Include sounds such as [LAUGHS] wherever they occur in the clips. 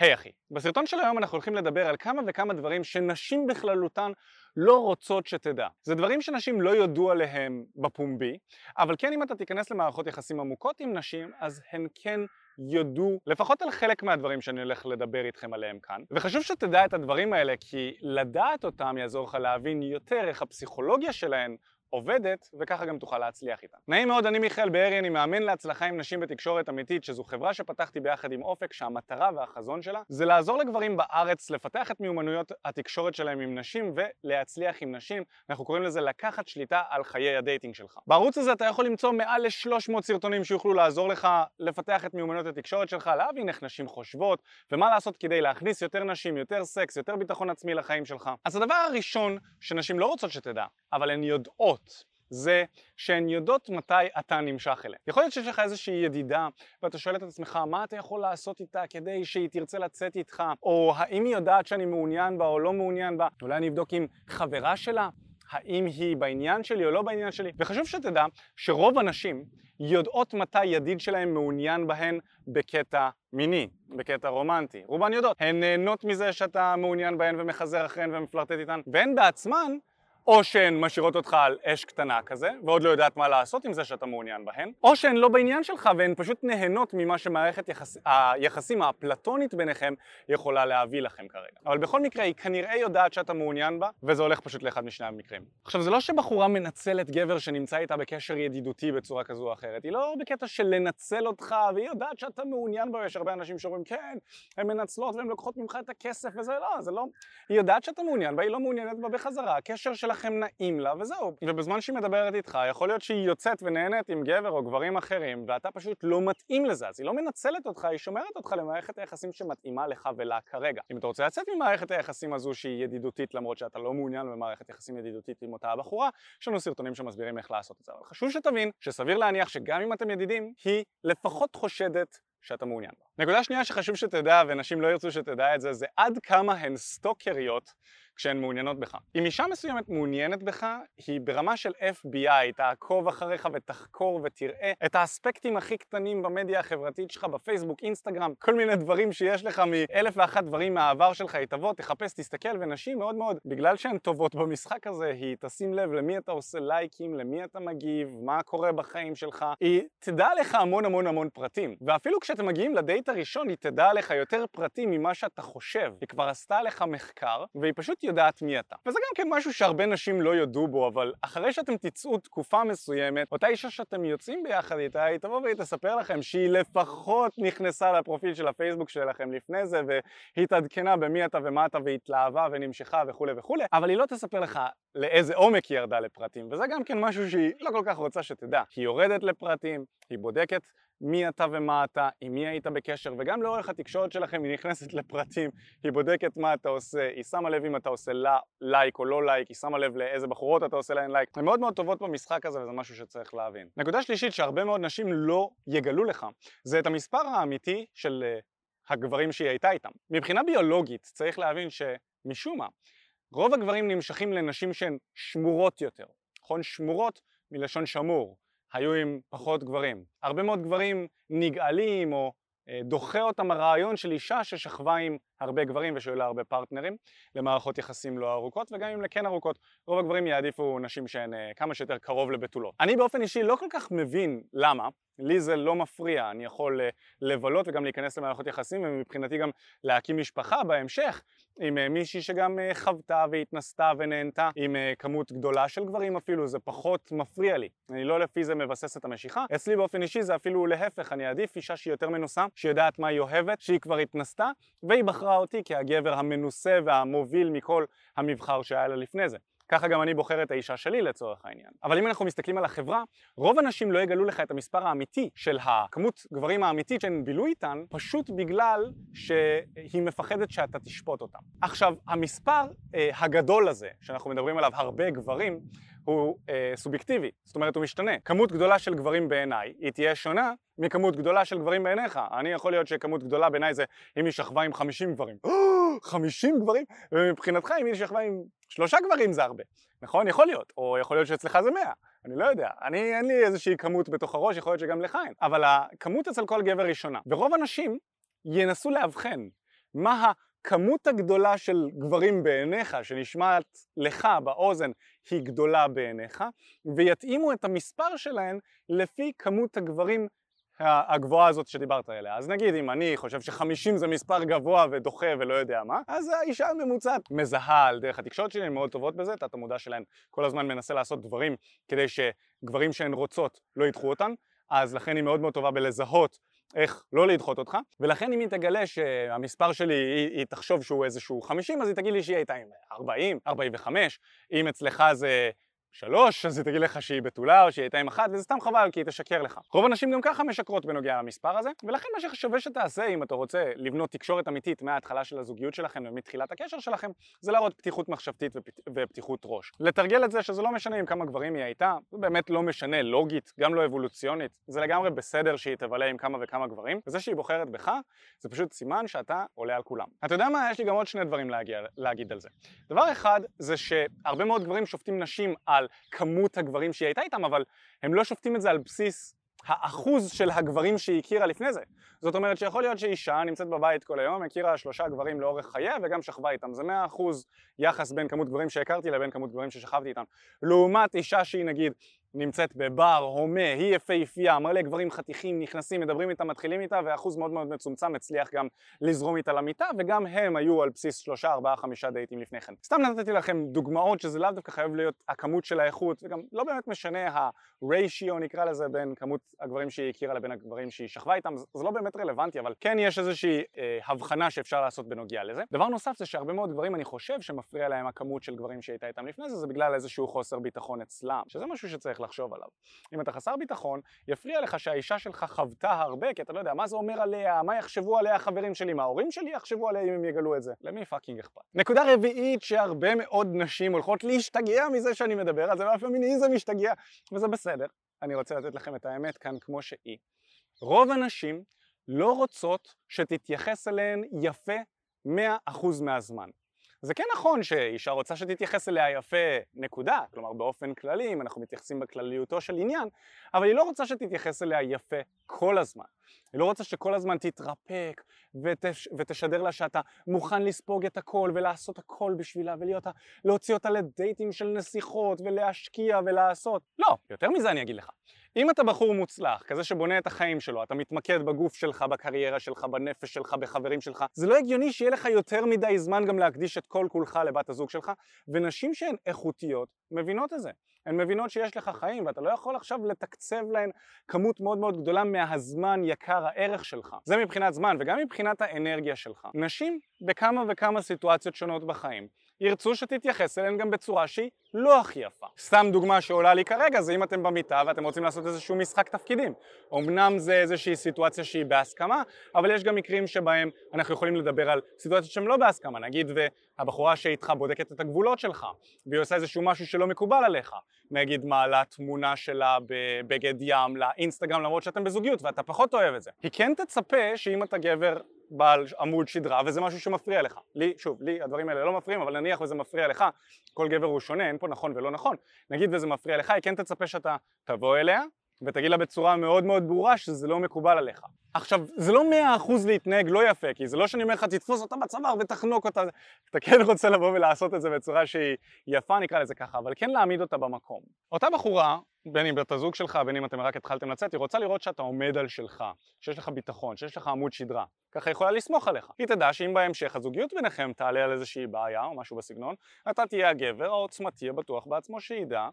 היי hey, אחי, בסרטון של היום אנחנו הולכים לדבר על כמה וכמה דברים שנשים בכללותן לא רוצות שתדע. זה דברים שנשים לא יודו עליהם בפומבי, אבל כן אם אתה תיכנס למערכות יחסים עמוקות עם נשים, אז הן כן יודו לפחות על חלק מהדברים שאני הולך לדבר איתכם עליהם כאן. וחשוב שתדע את הדברים האלה, כי לדעת אותם יעזור לך להבין יותר איך הפסיכולוגיה שלהן עובדת, וככה גם תוכל להצליח איתה. נעים מאוד, אני מיכאל בארי, אני מאמן להצלחה עם נשים בתקשורת אמיתית, שזו חברה שפתחתי ביחד עם אופק, שהמטרה והחזון שלה זה לעזור לגברים בארץ לפתח את מיומנויות התקשורת שלהם עם נשים ולהצליח עם נשים. אנחנו קוראים לזה לקחת שליטה על חיי ה dating שלך. בערוץ הזה אתה יכול למצוא מעל ל-300 סרטונים שיוכלו לעזור לך לפתח את מיומנויות התקשורת שלך, להבין איך נשים חושבות, ומה לעשות כדי להכניס יותר נשים, יותר סקס, יותר ביטחון עצמי לחיים שלך. אז הדבר הראשון שנשים לא רוצות שתדע, אבל הן יודעות זה שהן יודעות מתי אתה נמשך אליהן. יכול להיות שיש לך איזושהי ידידה ואתה שואל את עצמך מה אתה יכול לעשות איתה כדי שהיא תרצה לצאת איתך או האם היא יודעת שאני מעוניין בה או לא מעוניין בה אולי אני אבדוק עם חברה שלה האם היא בעניין שלי או לא בעניין שלי וחשוב שתדע שרוב הנשים יודעות מתי ידיד שלהם מעוניין בהן בקטע מיני, בקטע רומנטי. רובן יודעות. הן נהנות מזה שאתה מעוניין בהן ומחזר אחריהן ומפלרטט איתן והן בעצמן או שהן משאירות אותך על אש קטנה כזה, ועוד לא יודעת מה לעשות עם זה שאתה מעוניין בהן, או שהן לא בעניין שלך והן פשוט נהנות ממה שמערכת יחס... היחסים האפלטונית ביניכם יכולה להביא לכם כרגע. אבל בכל מקרה היא כנראה יודעת שאתה מעוניין בה, וזה הולך פשוט לאחד משני המקרים. עכשיו זה לא שבחורה מנצלת גבר שנמצא איתה בקשר ידידותי בצורה כזו או אחרת, היא לא בקטע של לנצל אותך, והיא יודעת שאתה מעוניין בה, יש הרבה אנשים שאומרים כן, הן מנצלות והן לוקחות ממך את הכסף וזה לא, זה לא... היא יודעת שאתה מעוניין בה, היא לא שלכם נעים לה וזהו. ובזמן שהיא מדברת איתך, יכול להיות שהיא יוצאת ונהנית עם גבר או גברים אחרים ואתה פשוט לא מתאים לזה, אז היא לא מנצלת אותך, היא שומרת אותך למערכת היחסים שמתאימה לך ולה כרגע. אם אתה רוצה לצאת ממערכת היחסים הזו שהיא ידידותית למרות שאתה לא מעוניין במערכת יחסים ידידותית עם אותה הבחורה, יש לנו סרטונים שמסבירים איך לעשות את זה. אבל חשוב שתבין שסביר להניח שגם אם אתם ידידים, היא לפחות חושדת שאתה מעוניין בה. נקודה שנייה שחשוב שתדע, ונשים לא ירצו שתדע את זה, זה עד כמה הן סטוקריות כשהן מעוניינות בך. אם אישה מסוימת מעוניינת בך, היא ברמה של FBI, תעקוב אחריך ותחקור ותראה את האספקטים הכי קטנים במדיה החברתית שלך, בפייסבוק, אינסטגרם, כל מיני דברים שיש לך מאלף ואחת דברים מהעבר שלך, היא תבוא, תחפש, תסתכל, ונשים מאוד מאוד, בגלל שהן טובות במשחק הזה, היא תשים לב למי אתה עושה לייקים, למי אתה מגיב, מה קורה בחיים שלך, היא תדע לך המון המון המון פרטים, ואפילו כשאתם מגיעים לדייט הראשון, היא תדע לך יותר פרטים ממה שאתה חושב, היא כבר עשתה לך מחקר, והיא פשוט יודעת מי אתה. וזה גם כן משהו שהרבה נשים לא יודו בו, אבל אחרי שאתם תצאו תקופה מסוימת, אותה אישה שאתם יוצאים ביחד איתה, היא תבוא והיא תספר לכם שהיא לפחות נכנסה לפרופיל של הפייסבוק שלכם לפני זה, והיא התעדכנה במי אתה ומה אתה והתלהבה ונמשכה וכולי וכולי, אבל היא לא תספר לך לאיזה עומק היא ירדה לפרטים, וזה גם כן משהו שהיא לא כל כך רוצה שתדע. היא יורדת לפרטים, היא בודקת מי אתה ומה אתה, עם מי היית בקשר, וגם לאורך התקשורת שלכם היא נכנסת לפרטים, היא בודקת מה אתה עושה, היא שמה לב אם אתה עושה לה, לייק או לא לייק, היא שמה לב לאיזה בחורות אתה עושה להן לייק. הן מאוד מאוד טובות במשחק הזה וזה משהו שצריך להבין. נקודה שלישית שהרבה מאוד נשים לא יגלו לך, זה את המספר האמיתי של uh, הגברים שהיא הייתה איתם. מבחינה ביולוגית צריך להבין שמשום מה, רוב הגברים נמשכים לנשים שהן שמורות יותר. נכון? שמורות מלשון שמור. היו עם פחות גברים. הרבה מאוד גברים נגעלים או אה, דוחה אותם הרעיון של אישה ששכבה עם הרבה גברים ושהיו לה הרבה פרטנרים למערכות יחסים לא ארוכות וגם אם לכן ארוכות רוב הגברים יעדיפו נשים שהן אה, כמה שיותר קרוב לבתולות. אני באופן אישי לא כל כך מבין למה, לי זה לא מפריע, אני יכול אה, לבלות וגם להיכנס למערכות יחסים ומבחינתי גם להקים משפחה בהמשך עם אה, מישהי שגם חוותה והתנסתה ונהנתה עם כמות גדולה של גברים אפילו, זה פחות מפריע לי. אני לא לפי זה מבסס את המשיכה. אצלי באופן אישי זה אפילו להפך, אני אעדיף אישה שהיא יותר מנוסה, שיודעת מה היא אוהבת, שהיא כבר התנסתה, והיא בחרה אותי כהגבר המנוסה והמוביל מכל המבחר שהיה לה לפני זה. ככה גם אני בוחר את האישה שלי לצורך העניין. אבל אם אנחנו מסתכלים על החברה, רוב הנשים לא יגלו לך את המספר האמיתי של הכמות גברים האמיתית שהן בילו איתן, פשוט בגלל שהיא מפחדת שאתה תשפוט אותם. עכשיו, המספר אה, הגדול הזה, שאנחנו מדברים עליו הרבה גברים, הוא אה, סובייקטיבי, זאת אומרת הוא משתנה. כמות גדולה של גברים בעיניי היא תהיה שונה מכמות גדולה של גברים בעיניך. אני יכול להיות שכמות גדולה בעיניי זה אם היא שכבה עם 50 גברים. [GASPS] 50 גברים? ומבחינתך אם היא שכבה עם שלושה גברים זה הרבה, נכון? יכול להיות. או יכול להיות שאצלך זה 100. אני לא יודע, אני אין לי איזושהי כמות בתוך הראש, יכול להיות שגם לך אין, אבל הכמות אצל כל גבר היא שונה. ורוב הנשים ינסו לאבחן מה הכמות הגדולה של גברים בעיניך, שנשמעת לך באוזן, היא גדולה בעיניך, ויתאימו את המספר שלהן לפי כמות הגברים הגבוהה הזאת שדיברת עליה. אז נגיד אם אני חושב שחמישים זה מספר גבוה ודוחה ולא יודע מה, אז האישה הממוצעת מזהה על דרך התקשורת שלי, הן מאוד טובות בזה, תת המודע שלהן כל הזמן מנסה לעשות דברים כדי שגברים שהן רוצות לא ידחו אותן, אז לכן היא מאוד מאוד טובה בלזהות איך לא לדחות אותך, ולכן אם היא תגלה שהמספר שלי, היא, היא תחשוב שהוא איזשהו 50, אז היא תגיד לי שהיא הייתה עם 40, 45, אם אצלך זה שלוש, אז היא תגיד לך שהיא בתולה או שהיא הייתה עם אחת, וזה סתם חבל כי היא תשקר לך. רוב הנשים גם ככה משקרות בנוגע למספר הזה, ולכן מה ששווה שתעשה אם אתה רוצה לבנות תקשורת אמיתית מההתחלה של הזוגיות שלכם ומתחילת הקשר שלכם, זה להראות פתיחות מחשבתית ופת... ופתיחות ראש. לתרגל את זה שזה לא משנה עם כמה גברים היא הייתה, זה באמת לא משנה לוגית, גם לא אבולוציונית, זה לגמרי בסדר שהיא תבלה עם כמה וכמה גברים, וזה שהיא בוחרת בך, זה פשוט סימן שאתה עולה על כולם. אתה יודע מה? יש לי גם עוד שני דברים להגיע, להגיד על זה. דבר אחד, זה שהרבה מאוד גברים שופטים נשים על על כמות הגברים שהיא הייתה איתם, אבל הם לא שופטים את זה על בסיס האחוז של הגברים שהיא הכירה לפני זה. זאת אומרת שיכול להיות שאישה נמצאת בבית כל היום, הכירה שלושה גברים לאורך חייה וגם שכבה איתם. זה מאה אחוז יחס בין כמות גברים שהכרתי לבין כמות גברים ששכבתי איתם. לעומת אישה שהיא נגיד נמצאת בבר, הומה, היא יפהפייה, מלא גברים חתיכים נכנסים, מדברים איתה, מתחילים איתה, ואחוז מאוד מאוד מצומצם הצליח גם לזרום איתה למיטה, וגם הם היו על בסיס שלושה, ארבעה, חמישה דייטים לפני כן. סתם נתתי לכם דוגמאות שזה לאו דווקא חייב להיות הכמות של האיכות, וגם לא באמת משנה ה-ratio נקרא לזה בין כמות הגברים שהיא הכירה לבין הגברים שהיא שכבה איתם, זה לא באמת רלוונטי, אבל כן יש איזושהי אה, הבחנה שאפשר לעשות בנוגע לזה. דבר נוסף זה שהרבה מאוד גברים אני חושב שמפריע להם הכמות של גברים שהייתה איתם לפני זה, זה בגלל לחשוב עליו. אם אתה חסר ביטחון, יפריע לך שהאישה שלך חוותה הרבה, כי אתה לא יודע מה זה אומר עליה, מה יחשבו עליה החברים שלי, מה ההורים שלי יחשבו עליה אם הם יגלו את זה. למי פאקינג אכפת? נקודה רביעית שהרבה מאוד נשים הולכות להשתגע מזה שאני מדבר על זה, והפמיניזם משתגע, וזה בסדר. אני רוצה לתת לכם את האמת כאן כמו שהיא. רוב הנשים לא רוצות שתתייחס אליהן יפה 100% מהזמן. זה כן נכון שאישה רוצה שתתייחס אליה יפה, נקודה, כלומר באופן כללי, אם אנחנו מתייחסים בכלליותו של עניין, אבל היא לא רוצה שתתייחס אליה יפה כל הזמן. היא לא רוצה שכל הזמן תתרפק ותש, ותשדר לה שאתה מוכן לספוג את הכל ולעשות הכל בשבילה ולהוציא אותה לדייטים של נסיכות ולהשקיע ולעשות. לא, יותר מזה אני אגיד לך. אם אתה בחור מוצלח, כזה שבונה את החיים שלו, אתה מתמקד בגוף שלך, בקריירה שלך, בנפש שלך, בחברים שלך, זה לא הגיוני שיהיה לך יותר מדי זמן גם להקדיש את כל כולך לבת הזוג שלך, ונשים שהן איכותיות מבינות את זה. הן מבינות שיש לך חיים ואתה לא יכול עכשיו לתקצב להן כמות מאוד מאוד גדולה מהזמן יקר הערך שלך. זה מבחינת זמן וגם מבחינת האנרגיה שלך. נשים בכמה וכמה סיטואציות שונות בחיים ירצו שתתייחס אליהן גם בצורה שהיא לא הכי יפה. סתם דוגמה שעולה לי כרגע זה אם אתם במיטה ואתם רוצים לעשות איזשהו משחק תפקידים. אמנם זה איזושהי סיטואציה שהיא בהסכמה, אבל יש גם מקרים שבהם אנחנו יכולים לדבר על סיטואציות שהן לא בהסכמה. נגיד והבחורה שאיתך בודקת את הגבולות שלך, והיא עושה איזשהו משהו שלא מקובל עליך. נגיד מעלה תמונה שלה בבגד ים לאינסטגרם למרות שאתם בזוגיות ואתה פחות אוהב את זה. היא כן תצפה שאם אתה גבר בעל עמוד שדרה וזה משהו שמפריע לך. לי, שוב, לי הדברים האלה לא מפריעים, אבל נניח וזה מפריע לך, כל גבר הוא שונה, אין פה נכון ולא נכון, נגיד וזה מפריע לך, היא כן תצפה שאתה תבוא אליה ותגיד לה בצורה מאוד מאוד ברורה שזה לא מקובל עליך. עכשיו, זה לא מאה אחוז להתנהג לא יפה, כי זה לא שאני אומר לך תתפוס אותה בצוואר ותחנוק אותה, אתה כן רוצה לבוא ולעשות את זה בצורה שהיא יפה נקרא לזה ככה, אבל כן להעמיד אותה במקום. אותה בחורה, בין אם בת הזוג שלך, בין אם אתם רק התחלתם לצאת, היא רוצה לראות שאתה עומד על שלך, שיש לך ביטחון, שיש לך עמוד שדרה, ככה היא יכולה לסמוך עליך. היא תדע שאם בהמשך הזוגיות ביניכם תעלה על איזושהי בעיה או משהו בסגנון, אתה תהיה הגבר העוצמתי הבטוח בעצמו שידע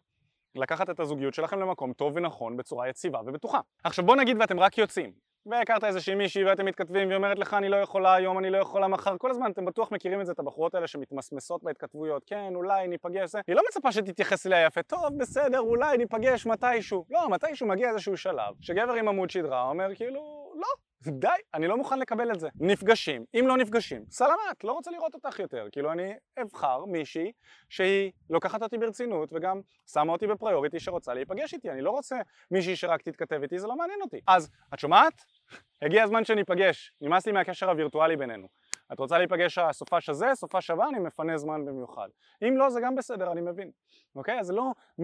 לקחת את הזוגיות שלכם למקום טוב ונכון בצורה יציבה ובטוחה. עכשיו בוא נגיד ואתם רק יוצאים, והכרת איזושהי מישהי ואתם מתכתבים והיא אומרת לך אני לא יכולה היום, אני לא יכולה מחר, כל הזמן אתם בטוח מכירים את זה, את הבחורות האלה שמתמסמסות בהתכתבויות, כן אולי ניפגש, זה, היא לא מצפה שתתייחס אליה יפה, טוב בסדר אולי ניפגש מתישהו, לא מתישהו מגיע איזשהו שלב שגבר עם עמוד שדרה אומר כאילו לא די, אני לא מוכן לקבל את זה. נפגשים, אם לא נפגשים, סלמת, לא רוצה לראות אותך יותר. כאילו אני אבחר מישהי שהיא לוקחת אותי ברצינות וגם שמה אותי בפריוריטי שרוצה להיפגש איתי. אני לא רוצה מישהי שרק תתכתב איתי, זה לא מעניין אותי. אז, את שומעת? הגיע הזמן שניפגש, נמאס לי מהקשר הווירטואלי בינינו. את רוצה להיפגש הסופש הזה, סופש הבא, אני מפנה זמן במיוחד. אם לא, זה גם בסדר, אני מבין. אוקיי? אז זה לא 100%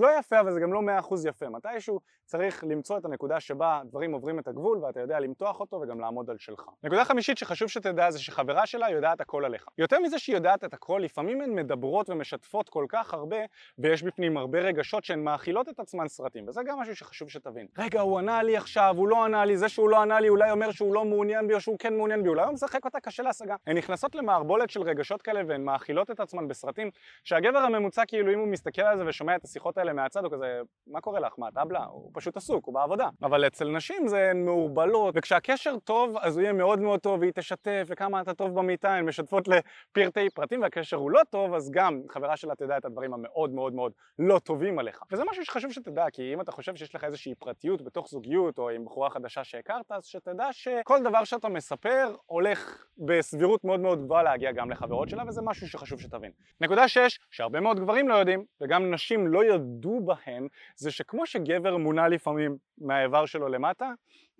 לא יפה, אבל זה גם לא 100% יפה. מתישהו צריך למצוא את הנקודה שבה דברים עוברים את הגבול ואתה יודע למתוח אותו וגם לעמוד על שלך. נקודה חמישית שחשוב שתדע זה שחברה שלה יודעת הכל עליך. יותר מזה שהיא יודעת את הכל, לפעמים הן מדברות ומשתפות כל כך הרבה ויש בפנים הרבה רגשות שהן מאכילות את עצמן סרטים וזה גם משהו שחשוב שתבין. רגע, הוא ענה לי עכשיו, הוא לא ענה לי, זה שהוא לא ענה לי אולי אומר שהוא לא מעוניין בי או שהוא כן מעוניין בי, אולי הוא משחק אותה קשה להשגה. הן נכנסות למערבולת של רגשות כאלה והן מאכילות את עצמן בסרטים שהגבר הממוצע כאילו אם הוא מסתכל על זה ושומע את השיחות האלה מהצד הוא כזה מה קורה לך? מה טבלה? הוא פשוט עסוק, הוא בעבודה. אבל אצל נשים זה הן מעורבלות וכשהקשר טוב אז הוא יהיה מאוד מאוד טוב והיא תשתף וכמה אתה טוב במיטה, הן משתפות לפרטי פרטים והקשר הוא לא טוב אז גם חברה שלה תדע את הדברים המאוד מאוד מאוד לא טובים עליך. וזה משהו שחשוב שתדע כי אם אתה חושב שיש לך איזושהי פרטיות בתוך זוגיות או עם בחורה חדשה שהכרת אז שתדע שכל דבר שאתה מספר הולך בסבירות מאוד מאוד גבוהה להגיע גם לחברות שלה וזה משהו שחשוב שתבין. נקודה שש, שהרבה מאוד גברים לא יודעים וגם נשים לא יודו בהן זה שכמו שגבר מונע לפעמים מהאיבר שלו למטה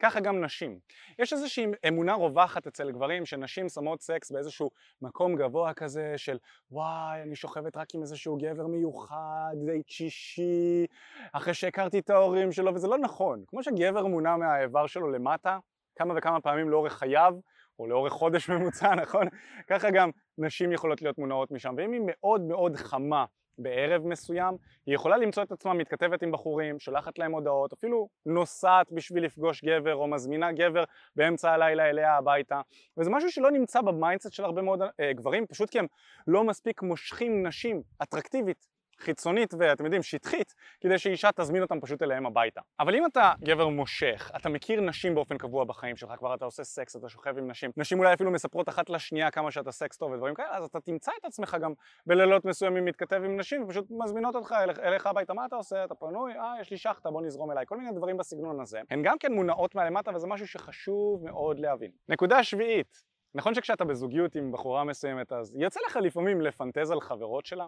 ככה גם נשים. יש איזושהי אמונה רווחת אצל גברים שנשים שמות סקס באיזשהו מקום גבוה כזה של וואי אני שוכבת רק עם איזשהו גבר מיוחד, דייט שישי, אחרי שהכרתי את ההורים שלו וזה לא נכון. כמו שגבר מונע מהאיבר שלו למטה כמה וכמה פעמים לאורך חייו או לאורך חודש [LAUGHS] ממוצע, נכון? ככה גם נשים יכולות להיות מונעות משם. ואם היא מאוד מאוד חמה בערב מסוים, היא יכולה למצוא את עצמה מתכתבת עם בחורים, שולחת להם הודעות, אפילו נוסעת בשביל לפגוש גבר או מזמינה גבר באמצע הלילה אליה הביתה. וזה משהו שלא נמצא ב mindset של הרבה מאוד אה, גברים פשוט כי הם לא מספיק מושכים נשים אטרקטיבית חיצונית ואתם יודעים שטחית כדי שאישה תזמין אותם פשוט אליהם הביתה. אבל אם אתה גבר מושך, אתה מכיר נשים באופן קבוע בחיים שלך, כבר אתה עושה סקס, אתה שוכב עם נשים, נשים אולי אפילו מספרות אחת לשנייה כמה שאתה סקס טוב ודברים כאלה, אז אתה תמצא את עצמך גם בלילות מסוימים מתכתב עם נשים ופשוט מזמינות אותך אל, אליך הביתה, מה אתה עושה? אתה פנוי? אה, יש לי שחטה, בוא נזרום אליי, כל מיני דברים בסגנון הזה. הן גם כן מונעות מהלמטה וזה משהו שחשוב מאוד להבין. נקודה שביעית, נכון שכשאתה בזוגיות עם בחורה מסוימת אז יוצא לך לפעמים לפנטז על חברות שלה?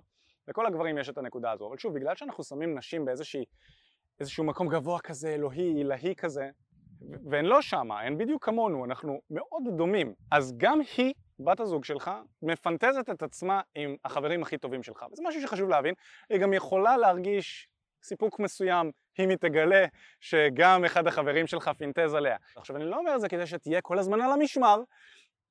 לכל הגברים יש את הנקודה הזו, אבל שוב, בגלל שאנחנו שמים נשים באיזשהו מקום גבוה כזה, אלוהי, עילאי כזה, והן לא שמה, הן בדיוק כמונו, אנחנו מאוד דומים, אז גם היא, בת הזוג שלך, מפנטזת את עצמה עם החברים הכי טובים שלך, וזה משהו שחשוב להבין, היא גם יכולה להרגיש סיפוק מסוים אם היא תגלה שגם אחד החברים שלך פינטז עליה. עכשיו אני לא אומר את זה כדי שתהיה כל הזמן על המשמר,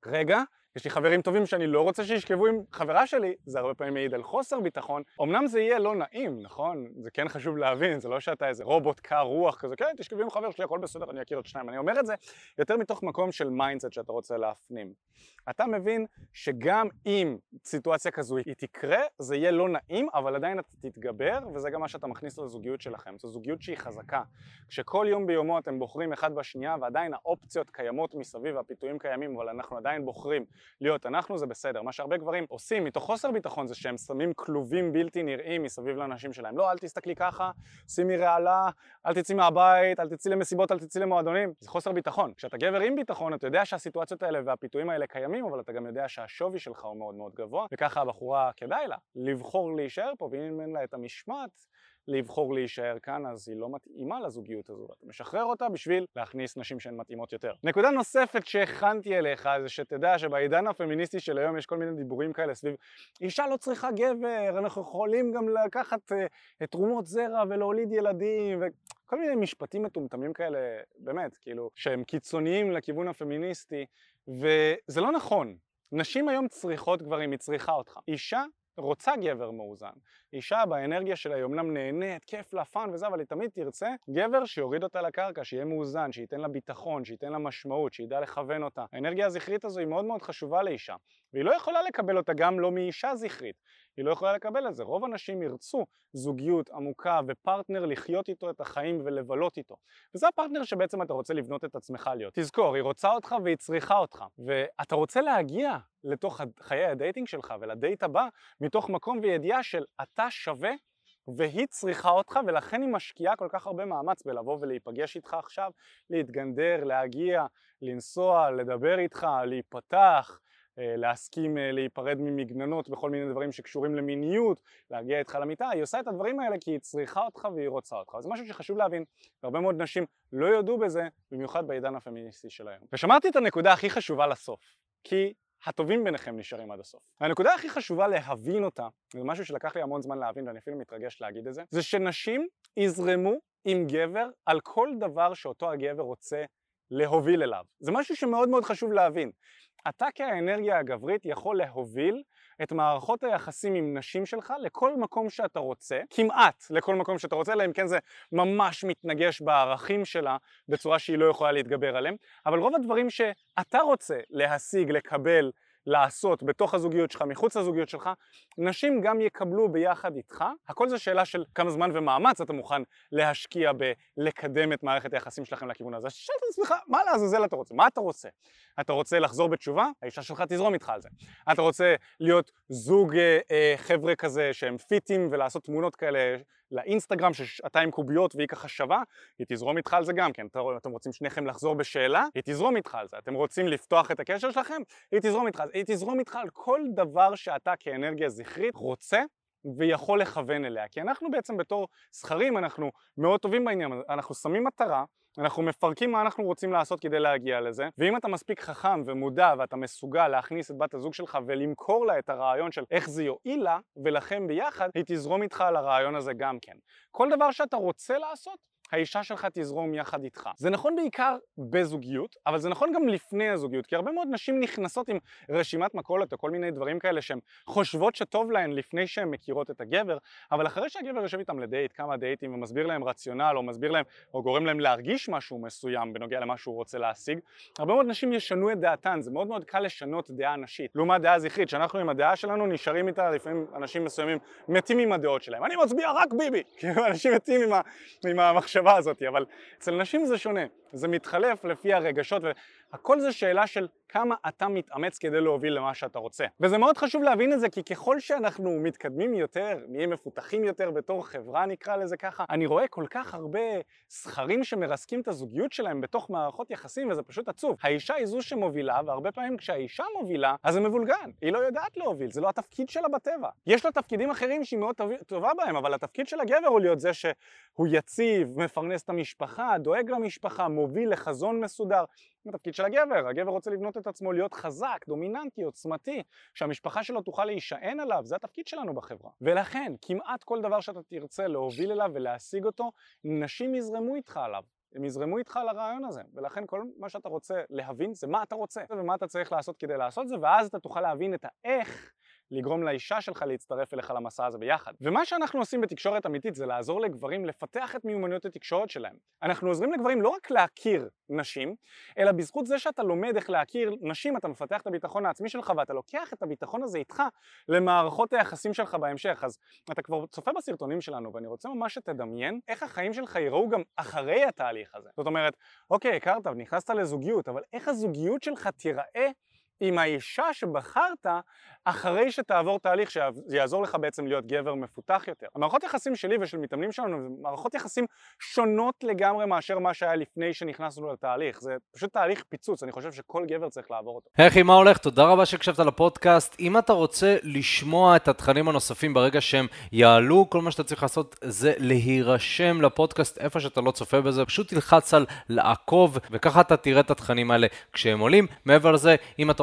רגע, יש לי חברים טובים שאני לא רוצה שישכבו עם חברה שלי, זה הרבה פעמים מעיד על חוסר ביטחון. אמנם זה יהיה לא נעים, נכון? זה כן חשוב להבין, זה לא שאתה איזה רובוט קר רוח כזה, כן, תשכבי עם חבר שלי, הכל בסדר, אני אכיר את שניים. אני אומר את זה יותר מתוך מקום של mindset שאתה רוצה להפנים. אתה מבין שגם אם סיטואציה כזו היא תקרה, זה יהיה לא נעים, אבל עדיין אתה תתגבר, וזה גם מה שאתה מכניס לזוגיות שלכם. זו זוגיות שהיא חזקה. כשכל יום ביומו אתם בוחרים אחד בשנייה, ועדיין האופציות קיימות מסביב, והפיתויים קיימים, אבל אנחנו עדיין בוחרים להיות אנחנו זה בסדר. מה שהרבה גברים עושים מתוך חוסר ביטחון זה שהם שמים כלובים בלתי נראים מסביב לנשים שלהם. לא, אל תסתכלי ככה, שימי רעלה, אל תצאי מהבית, אל תצאי למסיבות, אל תצאי למועדונים. זה חוסר ביטחון. כשאתה גבר עם ביטחון, אתה יודע שהסיטואציות האלה והפיתויים האלה קיימים, אבל אתה גם יודע שהשווי שלך הוא מאוד מאוד גבוה, וככה הבחורה כדאי לה לבחור להישאר פה, ואם אין לה את המשמעת לבחור להישאר כאן אז היא לא מתאימה לזוגיות הזו אתה משחרר אותה בשביל להכניס נשים שהן מתאימות יותר. נקודה נוספת שהכנתי אליך זה שתדע שבעידן הפמיניסטי של היום יש כל מיני דיבורים כאלה סביב אישה לא צריכה גבר, אנחנו יכולים גם לקחת אה, תרומות זרע ולהוליד ילדים וכל מיני משפטים מטומטמים כאלה באמת כאילו שהם קיצוניים לכיוון הפמיניסטי וזה לא נכון. נשים היום צריכות גברים, היא צריכה אותך. אישה רוצה גבר מאוזן. אישה באנרגיה שלה היא אמנם נהנית, כיף לה, fun וזה, אבל היא תמיד תרצה גבר שיוריד אותה לקרקע, שיהיה מאוזן, שייתן לה ביטחון, שייתן לה משמעות, שידע לכוון אותה. האנרגיה הזכרית הזו היא מאוד מאוד חשובה לאישה, והיא לא יכולה לקבל אותה גם לא מאישה זכרית. היא לא יכולה לקבל את זה. רוב הנשים ירצו זוגיות עמוקה ופרטנר לחיות איתו את החיים ולבלות איתו. וזה הפרטנר שבעצם אתה רוצה לבנות את עצמך להיות. תזכור, היא רוצה אותך והיא צריכה אותך. ואתה רוצה להגיע לתוך חיי ה dating שלך ולדייט הבא מתוך מקום וידיעה של אתה שווה והיא צריכה אותך ולכן היא משקיעה כל כך הרבה מאמץ בלבוא ולהיפגש איתך עכשיו, להתגנדר, להגיע, לנסוע, לדבר איתך, להיפתח, אה, להסכים אה, להיפרד ממגננות בכל מיני דברים שקשורים למיניות, להגיע איתך למיטה, היא עושה את הדברים האלה כי היא צריכה אותך והיא רוצה אותך. זה משהו שחשוב להבין, והרבה מאוד נשים לא יודו בזה, במיוחד בעידן הפמיניסטי של היום. ושמרתי את הנקודה הכי חשובה לסוף, כי הטובים ביניכם נשארים עד הסוף. הנקודה הכי חשובה להבין אותה, זה משהו שלקח לי המון זמן להבין ואני אפילו מתרגש להגיד את זה, זה שנשים יזרמו עם גבר על כל דבר שאותו הגבר רוצה להוביל אליו. זה משהו שמאוד מאוד חשוב להבין. אתה כאנרגיה הגברית יכול להוביל את מערכות היחסים עם נשים שלך לכל מקום שאתה רוצה, כמעט לכל מקום שאתה רוצה, אלא אם כן זה ממש מתנגש בערכים שלה בצורה שהיא לא יכולה להתגבר עליהם, אבל רוב הדברים שאתה רוצה להשיג, לקבל, לעשות בתוך הזוגיות שלך, מחוץ לזוגיות שלך, נשים גם יקבלו ביחד איתך. הכל זה שאלה של כמה זמן ומאמץ אתה מוכן להשקיע בלקדם את מערכת היחסים שלכם לכיוון הזה. אז תשאל את עצמך, מה לעזאזל אתה רוצה? מה אתה רוצה? אתה רוצה לחזור בתשובה? האישה שלך תזרום איתך על זה. אתה רוצה להיות זוג אה, אה, חבר'ה כזה שהם פיטים ולעשות תמונות כאלה לאינסטגרם שאתה עם קוביות והיא ככה שווה, היא תזרום איתך על זה גם כן. אתם רוצים שניכם לחזור בשאלה, היא תזרום איתך על זה. אתם רוצים לפתוח את הקשר שלכם, היא תזרום איתך על זה. היא תזרום איתך על כל דבר שאתה כאנרגיה זכרית רוצה ויכול לכוון אליה. כי אנחנו בעצם בתור זכרים, אנחנו מאוד טובים בעניין הזה. אנחנו שמים מטרה, אנחנו מפרקים מה אנחנו רוצים לעשות כדי להגיע לזה, ואם אתה מספיק חכם ומודע ואתה מסוגל להכניס את בת הזוג שלך ולמכור לה את הרעיון של איך זה יועיל לה ולכם ביחד, היא תזרום איתך על הרעיון הזה גם כן. כל דבר שאתה רוצה לעשות, האישה שלך תזרום יחד איתך. זה נכון בעיקר בזוגיות, אבל זה נכון גם לפני הזוגיות, כי הרבה מאוד נשים נכנסות עם רשימת מכולת או כל מיני דברים כאלה שהן חושבות שטוב להן לפני שהן מכירות את הגבר, אבל אחרי שהגבר יושב איתם לדייט, כמה דייטים, ומסביר להם רציונל, או מסביר להם, או גורם להם להרגיש משהו מסוים בנוגע למה שהוא רוצה להשיג, הרבה מאוד נשים ישנו את דעתן, זה מאוד מאוד קל לשנות דעה נשית. לעומת דעה זכרית, שאנחנו עם הדעה שלנו נשארים איתה, לפעמים אנשים מסוימים מתים עם הדעות שלהם. אני מצביע רק ביבי! [LAUGHS] כאילו אנשים מתים עם, ה, עם המחשבה הזאת, אבל אצל נשים זה שונה. זה מתחלף לפי הרגשות, והכל זה שאלה של כמה אתה מתאמץ כדי להוביל למה שאתה רוצה. וזה מאוד חשוב להבין את זה, כי ככל שאנחנו מתקדמים יותר, נהיה מפותחים יותר בתור חברה נקרא לזה ככה, אני רואה כל כך הרבה זכרים שמרסקים את הזוגיות שלהם בתוך מערכות יחסים, וזה פשוט עצוב. האישה היא זו שמובילה, והרבה פעמים כשהאישה מובילה, אז זה מבולגן. היא לא יודעת להוביל, זה לא התפקיד שלה בטבע. יש לה תפקידים אחרים שהיא מאוד טובה בהם, אבל התפקיד של הגבר הוא להיות זה שהוא יציב, מפרנס את המשפחה, דואג למשפחה, מוביל לחזון מסודר. זה התפקיד של הגבר, הגבר רוצה לבנות את עצמו להיות חזק, דומיננטי, עוצמתי, שהמשפחה שלו תוכל להישען עליו, זה התפקיד שלנו בחברה. ולכן, כמעט כל דבר שאתה תרצה להוביל אליו ולהשיג אותו, נשים יזרמו איתך עליו. הם יזרמו איתך על הרעיון הזה, ולכן כל מה שאתה רוצה להבין זה מה אתה רוצה ומה אתה צריך לעשות כדי לעשות זה, ואז אתה תוכל להבין את האיך לגרום לאישה שלך להצטרף אליך למסע הזה ביחד. ומה שאנחנו עושים בתקשורת אמיתית זה לעזור לגברים לפתח את מיומנויות התקשורת שלהם. אנחנו עוזרים לגברים לא רק להכיר נשים, אלא בזכות זה שאתה לומד איך להכיר נשים, אתה מפתח את הביטחון העצמי שלך ואתה לוקח את הביטחון הזה איתך למערכות היחסים שלך בהמשך. אז אתה כבר צופה בסרטונים שלנו ואני רוצה ממש שתדמיין איך החיים שלך ייראו גם אחרי התהליך הזה. זאת אומרת, אוקיי, הכרת ונכנסת לזוגיות, אבל איך הזוגיות שלך תיראה עם האישה שבחרת אחרי שתעבור תהליך שיעזור לך בעצם להיות גבר מפותח יותר. המערכות יחסים שלי ושל מתאמנים שלנו זה מערכות יחסים שונות לגמרי מאשר מה שהיה לפני שנכנסנו לתהליך. זה פשוט תהליך פיצוץ, אני חושב שכל גבר צריך לעבור אותו. היי אחי, מה הולך? תודה רבה שהקשבת לפודקאסט. אם אתה רוצה לשמוע את התכנים הנוספים ברגע שהם יעלו, כל מה שאתה צריך לעשות זה להירשם לפודקאסט איפה שאתה לא צופה בזה, פשוט תלחץ על לעקוב, וככה אתה תראה את התכנים האלה כשהם עולים. מעבר לזה, אם אתה